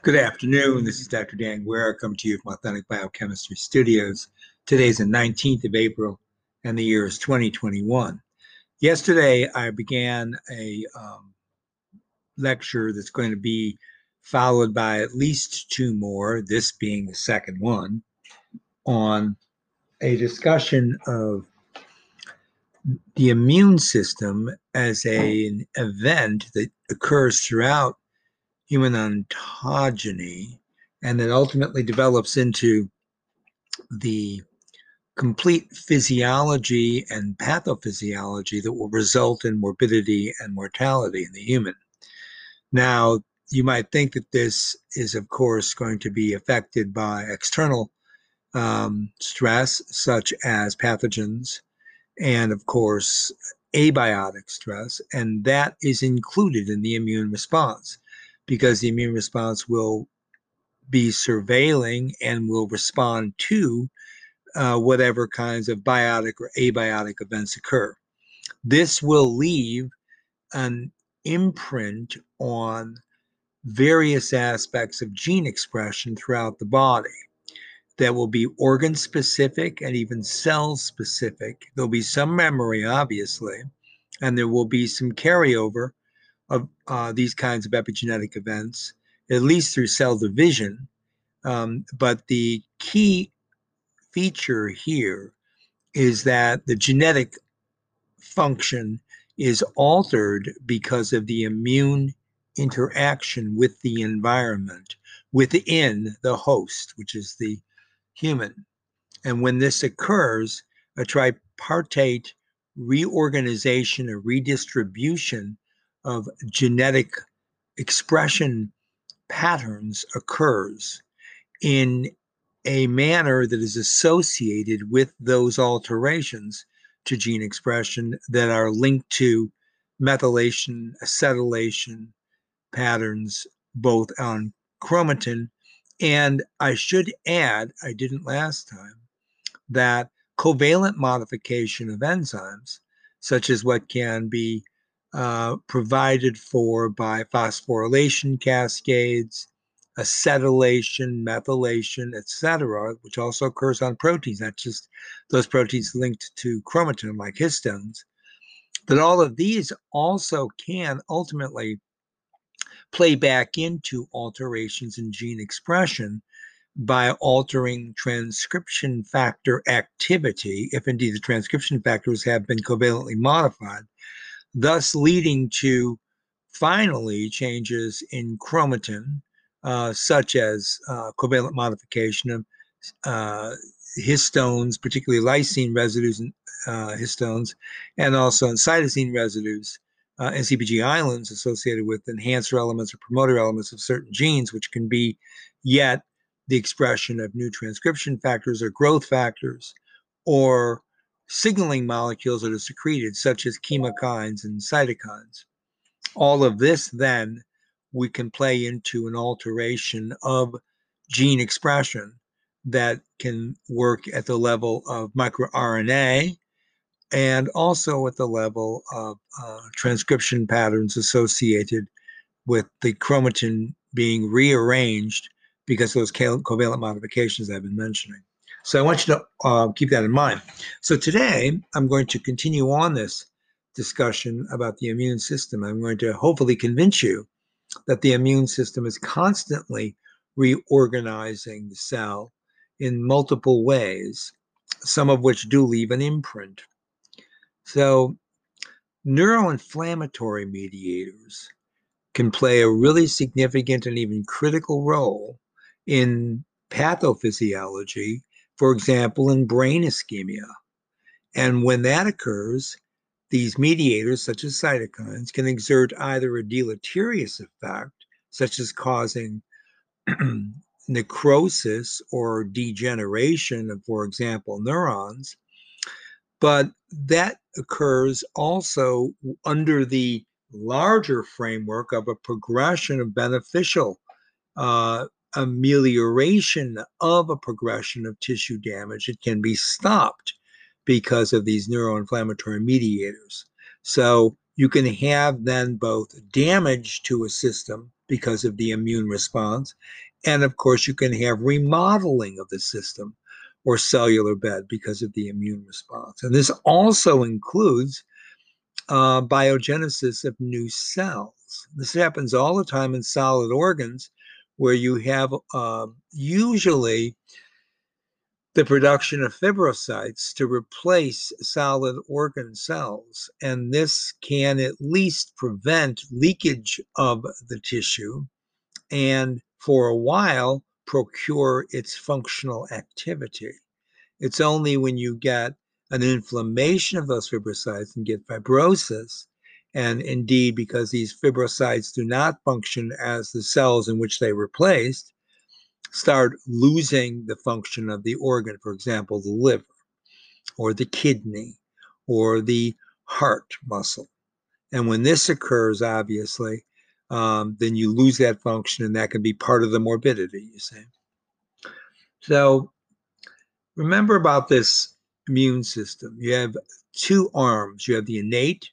Good afternoon. This is Dr. Dan Guerra coming to you from Authentic Biochemistry Studios. Today's the 19th of April and the year is 2021. Yesterday, I began a um, lecture that's going to be followed by at least two more, this being the second one, on a discussion of the immune system as a, an event that occurs throughout human ontogeny and that ultimately develops into the complete physiology and pathophysiology that will result in morbidity and mortality in the human. Now, you might think that this is, of course, going to be affected by external um, stress, such as pathogens, and of course, abiotic stress, and that is included in the immune response because the immune response will be surveilling and will respond to uh, whatever kinds of biotic or abiotic events occur. This will leave an imprint on various aspects of gene expression throughout the body that will be organ specific and even cell specific. There'll be some memory, obviously, and there will be some carryover of uh, these kinds of epigenetic events, at least through cell division. Um, but the key feature here is that the genetic function is altered because of the immune interaction with the environment within the host, which is the human. And when this occurs, a tripartite reorganization or redistribution of genetic expression patterns occurs in a manner that is associated with those alterations to gene expression that are linked to methylation, acetylation patterns, both on chromatin. And I should add, I didn't last time, that covalent modification of enzymes, such as what can be uh, provided for by phosphorylation cascades, acetylation, methylation, etc., which also occurs on proteins, not just those proteins linked to chromatin like histones. That all of these also can ultimately play back into alterations in gene expression by altering transcription factor activity, if indeed the transcription factors have been covalently modified thus leading to finally changes in chromatin, uh, such as uh, covalent modification of uh, histones, particularly lysine residues and uh, histones, and also in cytosine residues uh, CPG islands associated with enhancer elements or promoter elements of certain genes, which can be yet the expression of new transcription factors or growth factors or signaling molecules that are secreted, such as chemokines and cytokines. All of this, then, we can play into an alteration of gene expression that can work at the level of microRNA and also at the level of uh, transcription patterns associated with the chromatin being rearranged because those covalent modifications I've been mentioning. So I want you to uh, keep that in mind. So today I'm going to continue on this discussion about the immune system. I'm going to hopefully convince you that the immune system is constantly reorganizing the cell in multiple ways, some of which do leave an imprint. So, neuroinflammatory mediators can play a really significant and even critical role in pathophysiology for example, in brain ischemia. And when that occurs, these mediators, such as cytokines, can exert either a deleterious effect, such as causing necrosis or degeneration of, for example, neurons, but that occurs also under the larger framework of a progression of beneficial uh, amelioration of a progression of tissue damage. It can be stopped because of these neuroinflammatory mediators. So you can have then both damage to a system because of the immune response. And of course, you can have remodeling of the system or cellular bed because of the immune response. And this also includes uh, biogenesis of new cells. This happens all the time in solid organs where you have uh, usually the production of fibrocytes to replace solid organ cells. And this can at least prevent leakage of the tissue and for a while procure its functional activity. It's only when you get an inflammation of those fibrocytes and get fibrosis, and indeed, because these fibrocytes do not function as the cells in which they replaced, start losing the function of the organ, for example, the liver or the kidney or the heart muscle. And when this occurs, obviously, um, then you lose that function, and that can be part of the morbidity, you see. So remember about this immune system. You have two arms. You have the innate,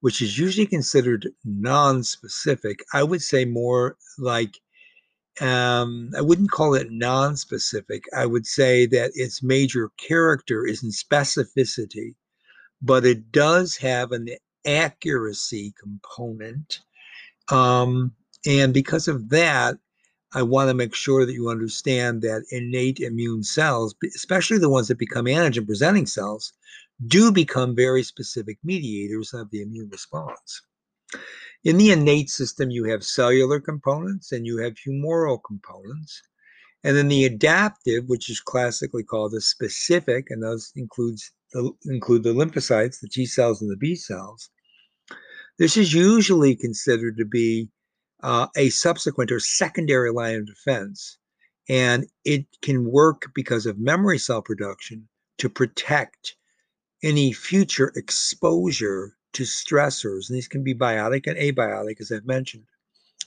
which is usually considered non specific. I would say more like um, I wouldn't call it non-specific. I would say that its major character is in specificity, but it does have an accuracy component. Um, and because of that, I want to make sure that you understand that innate immune cells, especially the ones that become antigen presenting cells, do become very specific mediators of the immune response. In the innate system, you have cellular components and you have humoral components. And then the adaptive, which is classically called the specific, and those includes the, include the lymphocytes, the T cells and the B cells. This is usually considered to be uh, a subsequent or secondary line of defense. And it can work because of memory cell production to protect any future exposure to stressors. And these can be biotic and abiotic, as I've mentioned.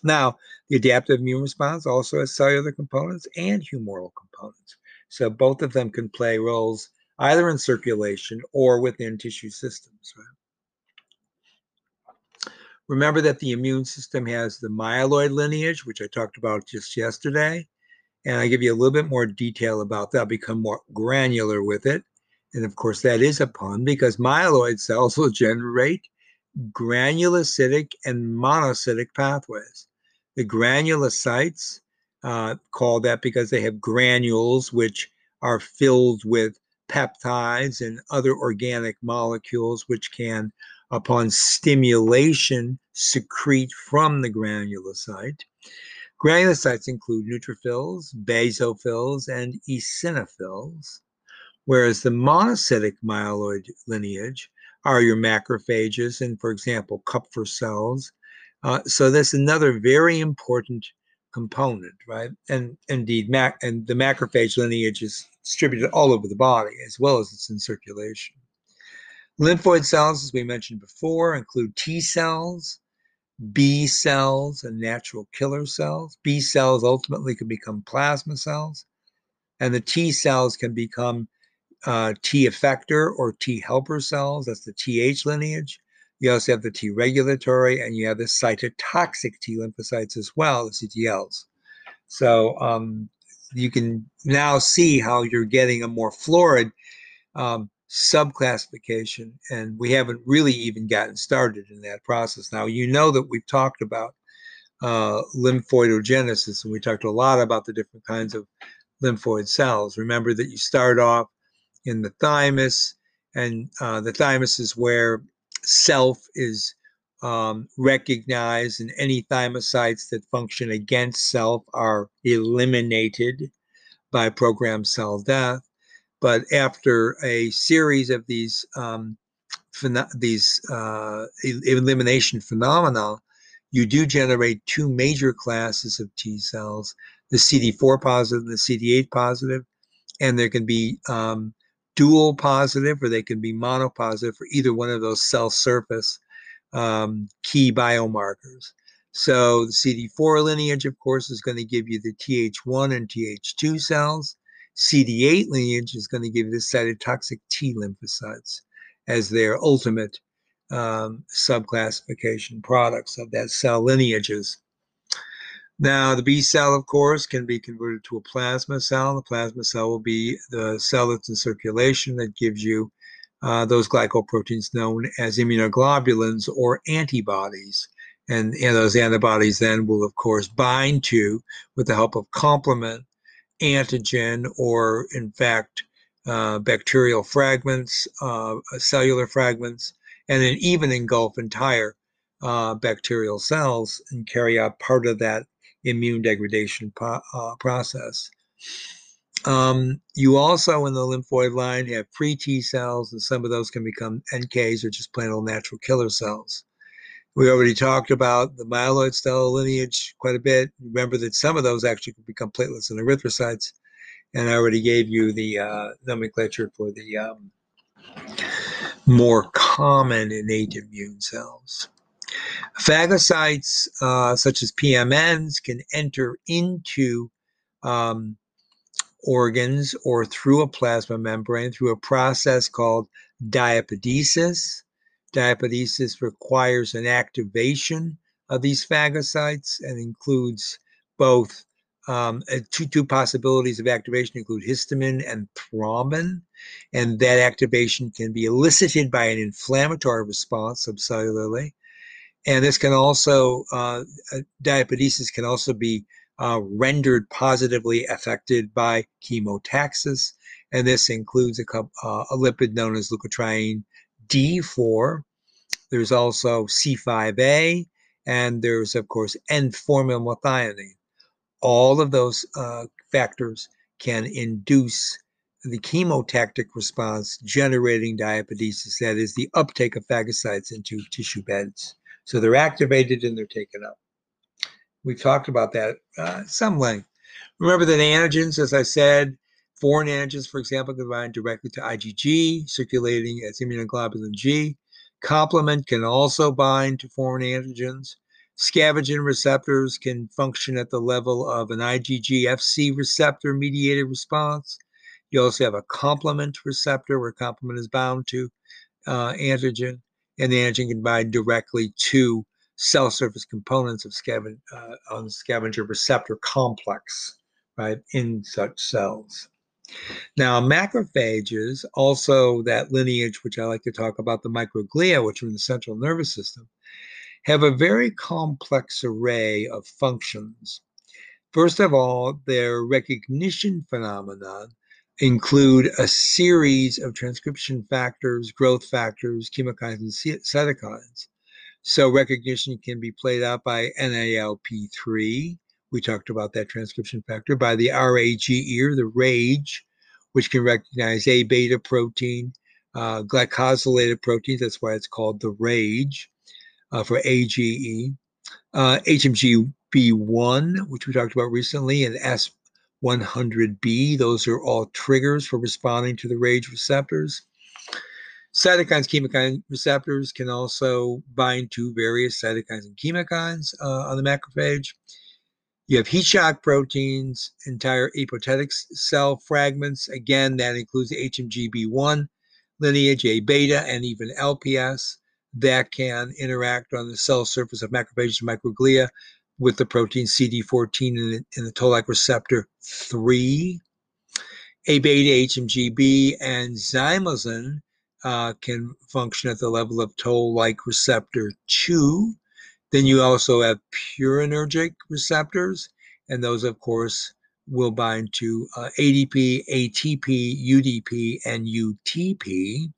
Now, the adaptive immune response also has cellular components and humoral components. So both of them can play roles either in circulation or within tissue systems. Right? Remember that the immune system has the myeloid lineage, which I talked about just yesterday. And I give you a little bit more detail about that, I'll become more granular with it. And of course, that is a pun because myeloid cells will generate granulocytic and monocytic pathways. The granulocytes, uh, called that because they have granules which are filled with peptides and other organic molecules, which can, upon stimulation, secrete from the granulocyte. Granulocytes include neutrophils, basophils, and eosinophils whereas the monocytic myeloid lineage are your macrophages and, for example, Kupffer cells. Uh, so that's another very important component, right? And indeed, mac- and the macrophage lineage is distributed all over the body as well as it's in circulation. Lymphoid cells, as we mentioned before, include T cells, B cells, and natural killer cells. B cells ultimately can become plasma cells, and the T cells can become uh, T effector or T helper cells. That's the TH lineage. You also have the T regulatory, and you have the cytotoxic T lymphocytes as well, the CTLs. So um, you can now see how you're getting a more florid um, subclassification, and we haven't really even gotten started in that process. Now, you know that we've talked about uh, lymphoidogenesis, and we talked a lot about the different kinds of lymphoid cells. Remember that you start off in the thymus, and uh, the thymus is where self is um, recognized, and any thymocytes that function against self are eliminated by programmed cell death. But after a series of these um, these uh, elimination phenomena, you do generate two major classes of T cells: the CD4 positive and the CD8 positive, and there can be um, dual positive or they can be monopositive for either one of those cell surface um, key biomarkers. So the CD4 lineage, of course, is going to give you the Th1 and Th2 cells. CD8 lineage is going to give you the cytotoxic T lymphocytes as their ultimate um, subclassification products of that cell lineages. Now, the B cell, of course, can be converted to a plasma cell. The plasma cell will be the cell that's in circulation that gives you uh, those glycoproteins known as immunoglobulins or antibodies. And, and those antibodies then will, of course, bind to, with the help of complement, antigen, or in fact, uh, bacterial fragments, uh, cellular fragments, and then even engulf entire uh, bacterial cells and carry out part of that immune degradation uh, process. Um, you also in the lymphoid line have pre T cells, and some of those can become NKs or just plain old natural killer cells. We already talked about the myeloid cell lineage quite a bit. Remember that some of those actually can become platelets and erythrocytes. And I already gave you the uh, nomenclature for the um, more common innate immune cells. Phagocytes, uh, such as PMNs, can enter into um, organs or through a plasma membrane through a process called diapedesis. Diapedesis requires an activation of these phagocytes and includes both um, uh, two, two possibilities of activation include histamine and thrombin, and that activation can be elicited by an inflammatory response subcellularly. And this can also, uh, uh diapedesis can also be uh, rendered positively affected by chemotaxis, and this includes a, uh, a lipid known as leukotriene D4. There's also C5a, and there's, of course, N-formyl methionine. All of those uh, factors can induce the chemotactic response generating diapedesis, that is, the uptake of phagocytes into tissue beds. So they're activated and they're taken up. We've talked about that uh, some length. Remember that antigens, as I said, foreign antigens, for example, can bind directly to IgG, circulating as immunoglobulin G. Complement can also bind to foreign antigens. Scavenging receptors can function at the level of an IgG FC receptor mediated response. You also have a complement receptor where complement is bound to uh, antigen, and the antigen can bind directly to cell surface components of scaven, uh, on scavenger receptor complex, right, in such cells. Now, macrophages, also that lineage, which I like to talk about, the microglia, which are in the central nervous system, have a very complex array of functions. First of all, their recognition phenomenon include a series of transcription factors, growth factors, chemokines, and cytokines. So recognition can be played out by NALP3. We talked about that transcription factor by the RAGE ear, the RAGE, which can recognize A beta protein, uh, glycosylated proteins. That's why it's called the RAGE uh, for AGE. Uh, HMGB1, which we talked about recently, and S100B. Those are all triggers for responding to the RAGE receptors. Cytokines, chemokine receptors can also bind to various cytokines and chemokines uh, on the macrophage. You have heat shock proteins, entire apoptotic cell fragments. Again, that includes the HMGB1 lineage, A beta, and even LPS that can interact on the cell surface of macrophages and microglia with the protein CD14 and the, the toll-like receptor 3. A beta, HMGB, and zymosin uh, can function at the level of toll-like receptor 2. Then you also have purinergic receptors, and those, of course, will bind to uh, ADP, ATP, UDP, and UTP.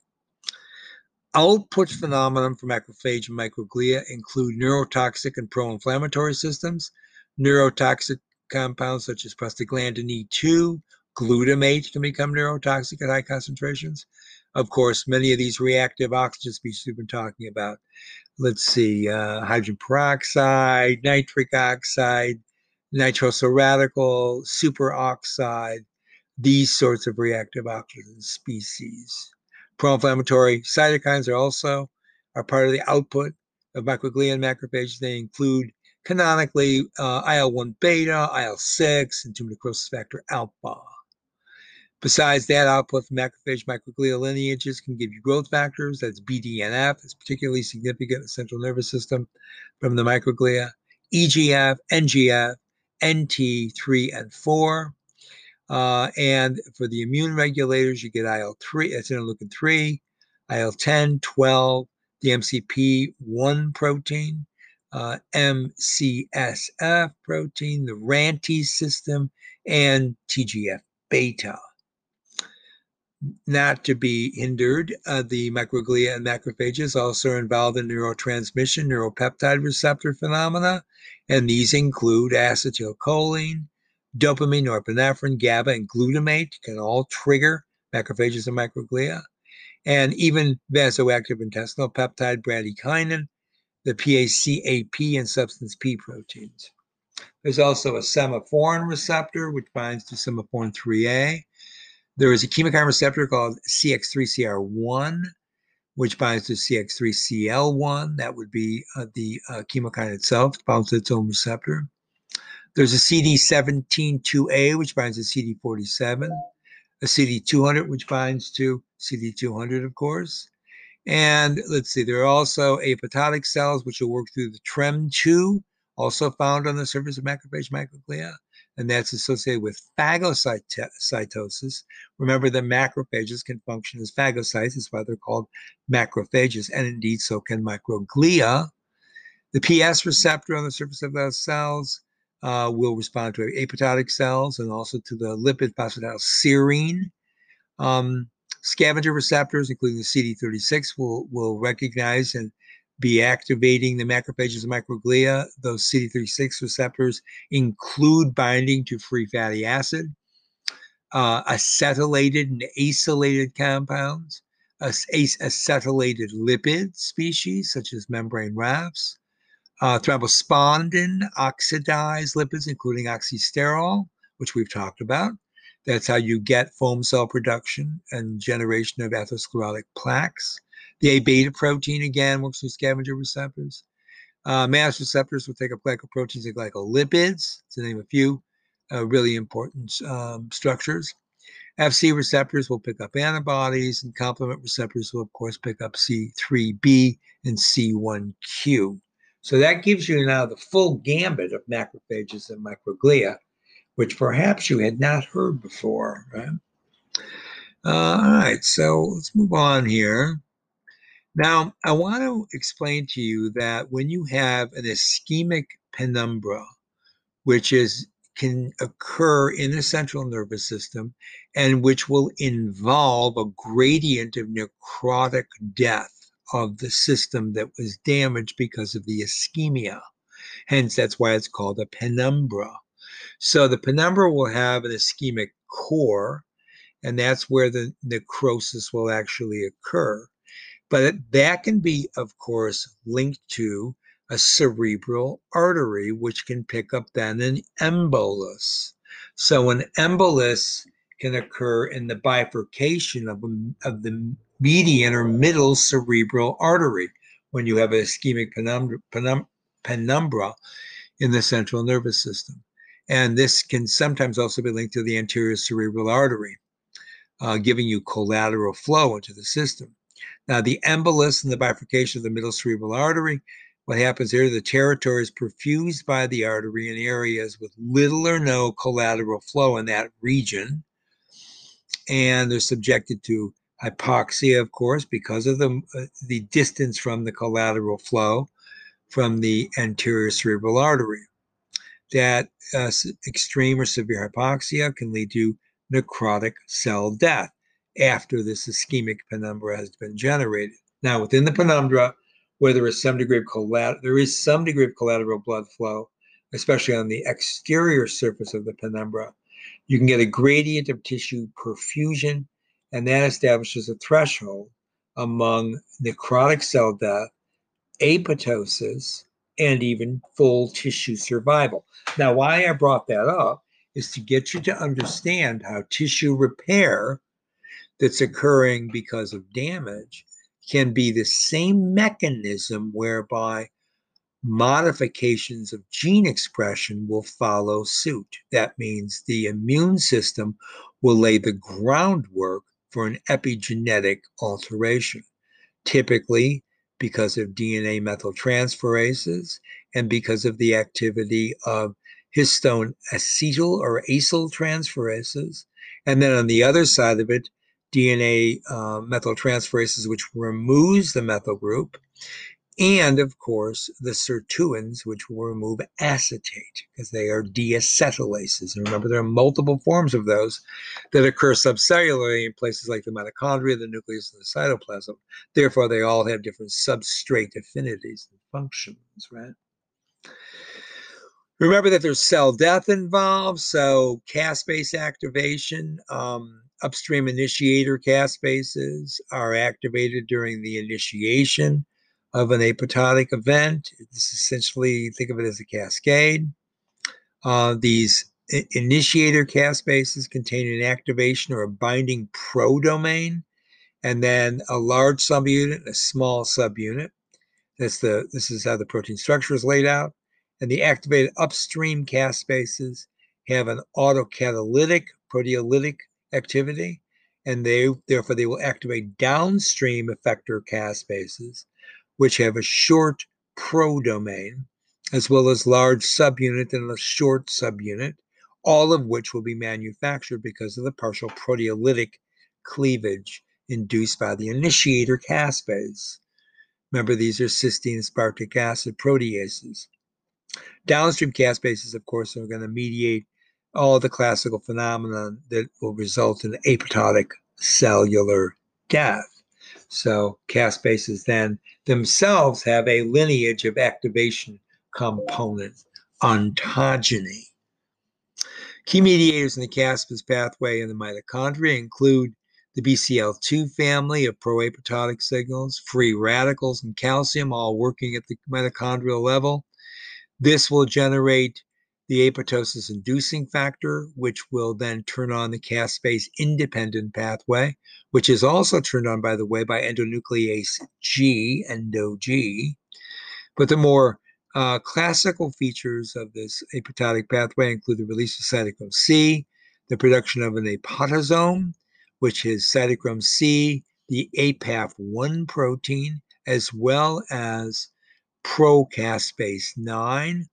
Output phenomenon for macrophage and microglia include neurotoxic and pro-inflammatory systems, neurotoxic compounds such as prostaglandin E2, glutamate can become neurotoxic at high concentrations, of course, many of these reactive oxygen species we've been talking about. Let's see, uh, hydrogen peroxide, nitric oxide, nitrosyl radical, superoxide, these sorts of reactive oxygen species. Pro-inflammatory cytokines are also are part of the output of microglia and macrophages. They include canonically uh, IL-1 beta, IL-6, and tumor necrosis factor alpha. Besides that, output from macrophage microglia lineages can give you growth factors. That's BDNF. It's particularly significant in the central nervous system from the microglia. EGF, NGF, NT3 and 4. Uh, and for the immune regulators, you get IL-3, it's interleukin 3, IL-10, 12, the MCP1 protein, uh, MCSF protein, the RANTES system, and TGF beta. Not to be hindered, uh, the microglia and macrophages also are involved in neurotransmission, neuropeptide receptor phenomena, and these include acetylcholine, dopamine, norepinephrine, GABA, and glutamate can all trigger macrophages and microglia, and even vasoactive intestinal peptide bradykinin, the PACAP and substance P proteins. There's also a semaphorin receptor, which binds to semaphorin 3A. There is a chemokine receptor called CX3CR1, which binds to CX3CL1. That would be uh, the uh, chemokine itself, binds to its own receptor. There's a CD172A, which binds to CD47, a CD200, which binds to CD200, of course. And let's see, there are also apoptotic cells, which will work through the TREM2, also found on the surface of macrophage microglia. And that's associated with phagocytosis. Remember that macrophages can function as phagocytes. That's why they're called macrophages. And indeed, so can microglia. The PS receptor on the surface of those cells uh, will respond to apoptotic cells and also to the lipid phosphatidylserine. Um, scavenger receptors, including the CD36, will, will recognize and be activating the macrophages and microglia. Those CD36 receptors include binding to free fatty acid, uh, acetylated and acylated compounds, acetylated lipid species such as membrane rafts, uh, thrombospondin oxidized lipids, including oxysterol, which we've talked about. That's how you get foam cell production and generation of atherosclerotic plaques. The A beta protein, again, works with scavenger receptors. Uh, mast receptors will take up glycoproteins and glycolipids, to name a few uh, really important um, structures. FC receptors will pick up antibodies, and complement receptors will, of course, pick up C3b and C1q. So that gives you now the full gambit of macrophages and microglia, which perhaps you had not heard before, right? Uh, all right, so let's move on here. Now, I want to explain to you that when you have an ischemic penumbra, which is can occur in the central nervous system and which will involve a gradient of necrotic death of the system that was damaged because of the ischemia. Hence, that's why it's called a penumbra. So the penumbra will have an ischemic core, and that's where the necrosis will actually occur. But that can be, of course, linked to a cerebral artery, which can pick up then an embolus. So an embolus can occur in the bifurcation of, of the median or middle cerebral artery when you have a ischemic penumbra, penum, penumbra in the central nervous system. And this can sometimes also be linked to the anterior cerebral artery, uh, giving you collateral flow into the system. Now, the embolus and the bifurcation of the middle cerebral artery, what happens here, the territory is perfused by the artery in areas with little or no collateral flow in that region. And they're subjected to hypoxia, of course, because of the, uh, the distance from the collateral flow from the anterior cerebral artery. That uh, extreme or severe hypoxia can lead to necrotic cell death after this ischemic penumbra has been generated. Now, within the penumbra, where there is some degree of collateral, there is some degree of collateral blood flow, especially on the exterior surface of the penumbra, you can get a gradient of tissue perfusion and that establishes a threshold among necrotic cell death, apoptosis, and even full tissue survival. Now, why I brought that up is to get you to understand how tissue repair that's occurring because of damage can be the same mechanism whereby modifications of gene expression will follow suit. That means the immune system will lay the groundwork for an epigenetic alteration, typically because of DNA methyltransferases and because of the activity of histone acetyl or acyl transferases. And then on the other side of it, DNA uh, methyltransferases, which removes the methyl group. And of course, the sirtuins, which will remove acetate because they are deacetylases. And remember, there are multiple forms of those that occur subcellularly in places like the mitochondria, the nucleus, and the cytoplasm. Therefore, they all have different substrate affinities and functions, right? Remember that there's cell death involved, so caspase activation, um, upstream initiator caspases are activated during the initiation of an apoptotic event. This essentially think of it as a cascade. Uh, these initiator caspases contain an activation or a binding prodomain, and then a large subunit a small subunit. That's the this is how the protein structure is laid out. And the activated upstream caspases have an autocatalytic proteolytic activity, and they therefore they will activate downstream effector caspases which have a short prodomain, as well as large subunit and a short subunit, all of which will be manufactured because of the partial proteolytic cleavage induced by the initiator caspase. Remember, these are cysteine aspartic acid proteases. Downstream caspases, of course, are going to mediate all the classical phenomena that will result in apoptotic cellular death. So caspases then themselves have a lineage of activation component ontogeny. Key mediators in the caspase pathway in the mitochondria include the BCL2 family of proapoptotic signals, free radicals, and calcium, all working at the mitochondrial level. This will generate the apoptosis inducing factor, which will then turn on the caspase independent pathway, which is also turned on, by the way, by endonuclease G, endo G. But the more uh, classical features of this apoptotic pathway include the release of cytochrome C, the production of an apoptosome, which is cytochrome C, the APAF1 protein, as well as procaspase 9,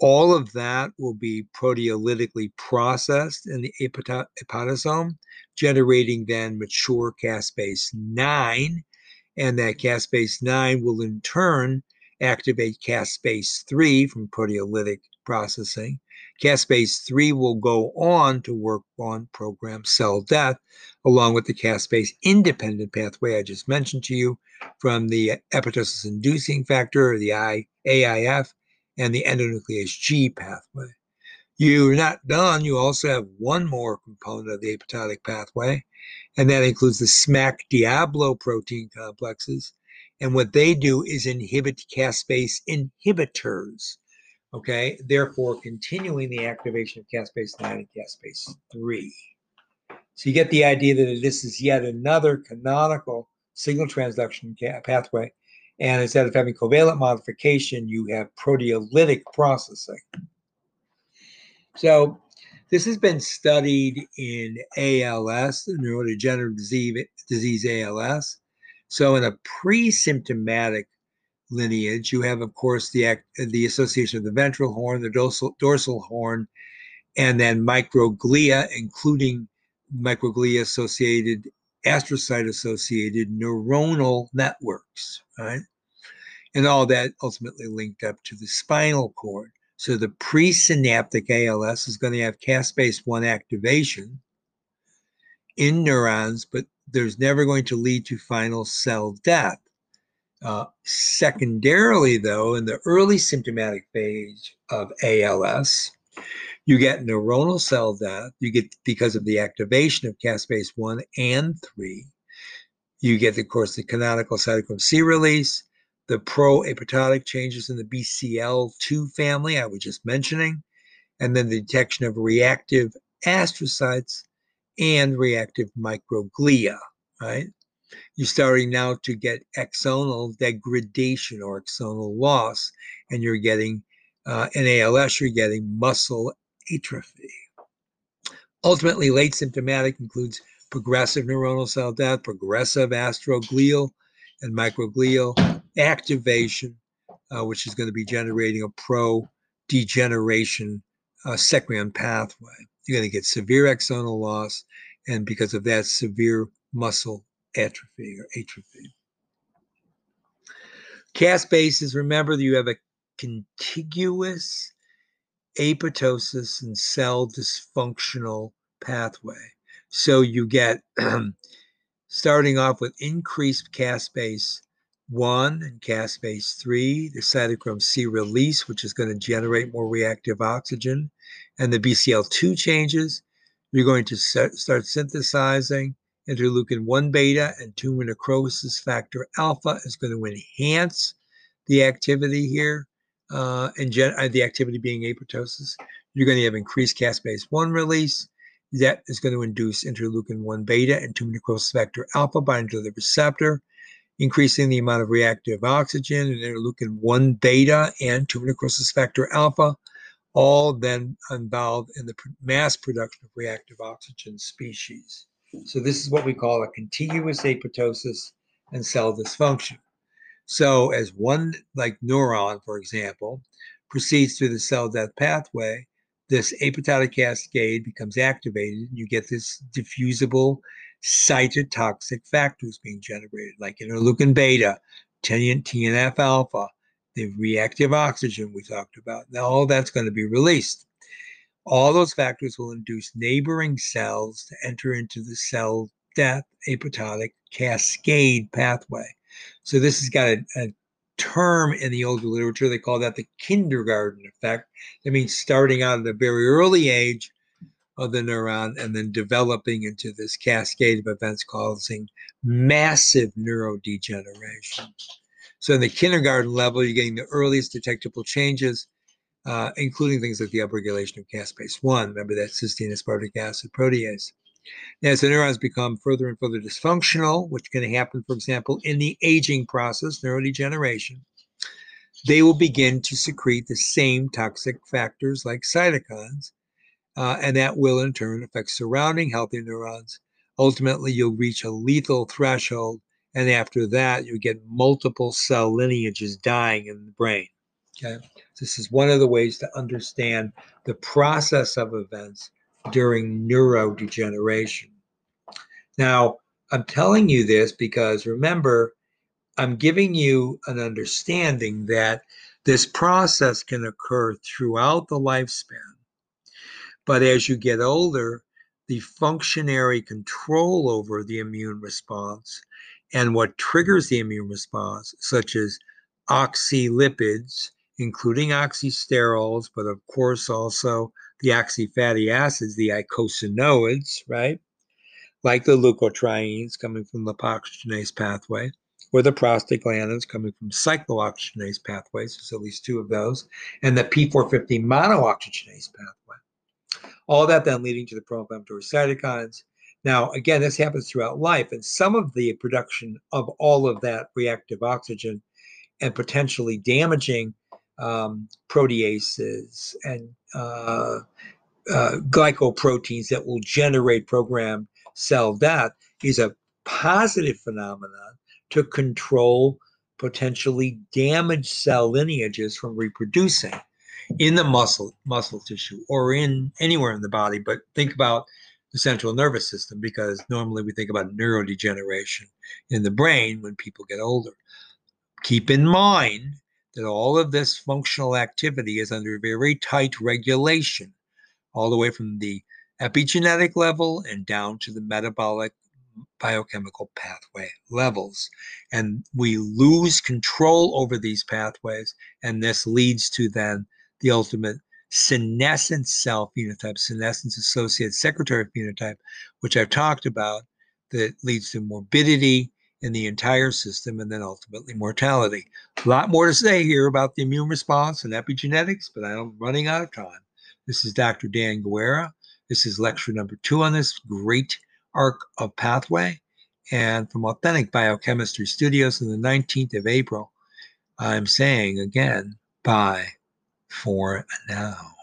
all of that will be proteolytically processed in the apoptosome, generating then mature caspase 9. And that caspase 9 will in turn activate caspase 3 from proteolytic processing. Caspase 3 will go on to work on programmed cell death, along with the caspase independent pathway I just mentioned to you from the apoptosis inducing factor, or the AIF, and the endonuclease G pathway. You're not done. You also have one more component of the apoptotic pathway, and that includes the SMAC Diablo protein complexes. And what they do is inhibit caspase inhibitors. Okay, therefore continuing the activation of caspase 9 and caspase 3. So you get the idea that this is yet another canonical signal transduction pathway and instead of having covalent modification, you have proteolytic processing. So this has been studied in ALS, neurodegenerative disease, disease ALS. So in a pre-symptomatic lineage, you have, of course, the the association of the ventral horn, the dorsal, dorsal horn, and then microglia, including microglia associated astrocyte associated neuronal networks, right? And all that ultimately linked up to the spinal cord. So the presynaptic ALS is going to have caspase 1 activation in neurons, but there's never going to lead to final cell death. Uh, secondarily, though, in the early symptomatic phase of ALS, you get neuronal cell death. You get because of the activation of caspase 1 and 3. You get, of course, the canonical cytochrome C release, the pro-apoptotic changes in the BCL2 family I was just mentioning, and then the detection of reactive astrocytes and reactive microglia, right? You're starting now to get axonal degradation or axonal loss, and you're getting uh, in ALS, you're getting muscle atrophy. Ultimately, late symptomatic includes progressive neuronal cell death, progressive astroglial and microglial activation, uh, which is going to be generating a pro degeneration uh, secreon pathway. You're going to get severe axonal loss, and because of that, severe muscle atrophy or atrophy. Caspase remember that you have a contiguous apoptosis and cell dysfunctional pathway. So you get starting off with increased caspase 1 and caspase 3, the cytochrome C release, which is going to generate more reactive oxygen, and the BCL2 changes. You're going to start synthesizing interleukin 1 beta and tumor necrosis factor alpha is going to enhance the activity here, uh, and gen- uh, the activity being apoptosis. You're going to have increased caspase 1 release. That is going to induce interleukin 1 beta and tumor necrosis factor alpha binding to the receptor, increasing the amount of reactive oxygen and interleukin 1 beta and tumor necrosis factor alpha, all then involved in the mass production of reactive oxygen species. So this is what we call a contiguous apoptosis and cell dysfunction. So as one like neuron, for example, proceeds through the cell death pathway, this apoptotic cascade becomes activated and you get this diffusible cytotoxic factors being generated, like interleukin beta, TNF alpha, the reactive oxygen we talked about. Now, all that's going to be released. All those factors will induce neighboring cells to enter into the cell death apoptotic cascade pathway. So this has got a, a term in the older literature. They call that the kindergarten effect. That means starting out at a very early age of the neuron and then developing into this cascade of events causing massive neurodegeneration. So in the kindergarten level, you're getting the earliest detectable changes uh, including things like the upregulation of caspase-1. Remember that cysteine aspartic acid protease. Now, as the neurons become further and further dysfunctional, which can happen, for example, in the aging process, neurodegeneration, they will begin to secrete the same toxic factors like cytokines, uh, and that will in turn affect surrounding healthy neurons. Ultimately, you'll reach a lethal threshold, and after that, you get multiple cell lineages dying in the brain. Okay. This is one of the ways to understand the process of events during neurodegeneration. Now, I'm telling you this because remember, I'm giving you an understanding that this process can occur throughout the lifespan. But as you get older, the functionary control over the immune response and what triggers the immune response, such as oxylipids including oxysterols, but of course also the oxyfatty acids, the eicosanoids, right? Like the leukotrienes coming from the lipoxygenase pathway, or the prostaglandins coming from cyclooxygenase pathways, there's at least two of those, and the P450 monooxygenase pathway. All that then leading to the pro-inflammatory cytokines. Now, again, this happens throughout life, and some of the production of all of that reactive oxygen and potentially damaging um, proteases and uh, uh, glycoproteins that will generate programmed cell death is a positive phenomenon to control potentially damaged cell lineages from reproducing in the muscle muscle tissue or in anywhere in the body but think about the central nervous system because normally we think about neurodegeneration in the brain when people get older keep in mind that all of this functional activity is under very tight regulation, all the way from the epigenetic level and down to the metabolic biochemical pathway levels. And we lose control over these pathways, and this leads to then the ultimate senescent cell phenotype, senescence associated secretory phenotype, which I've talked about, that leads to morbidity in the entire system and then ultimately mortality. A lot more to say here about the immune response and epigenetics, but I'm running out of time. This is Dr. Dan Guerra. This is lecture number two on this great arc of pathway. And from Authentic Biochemistry Studios on the 19th of April, I'm saying again, bye for now.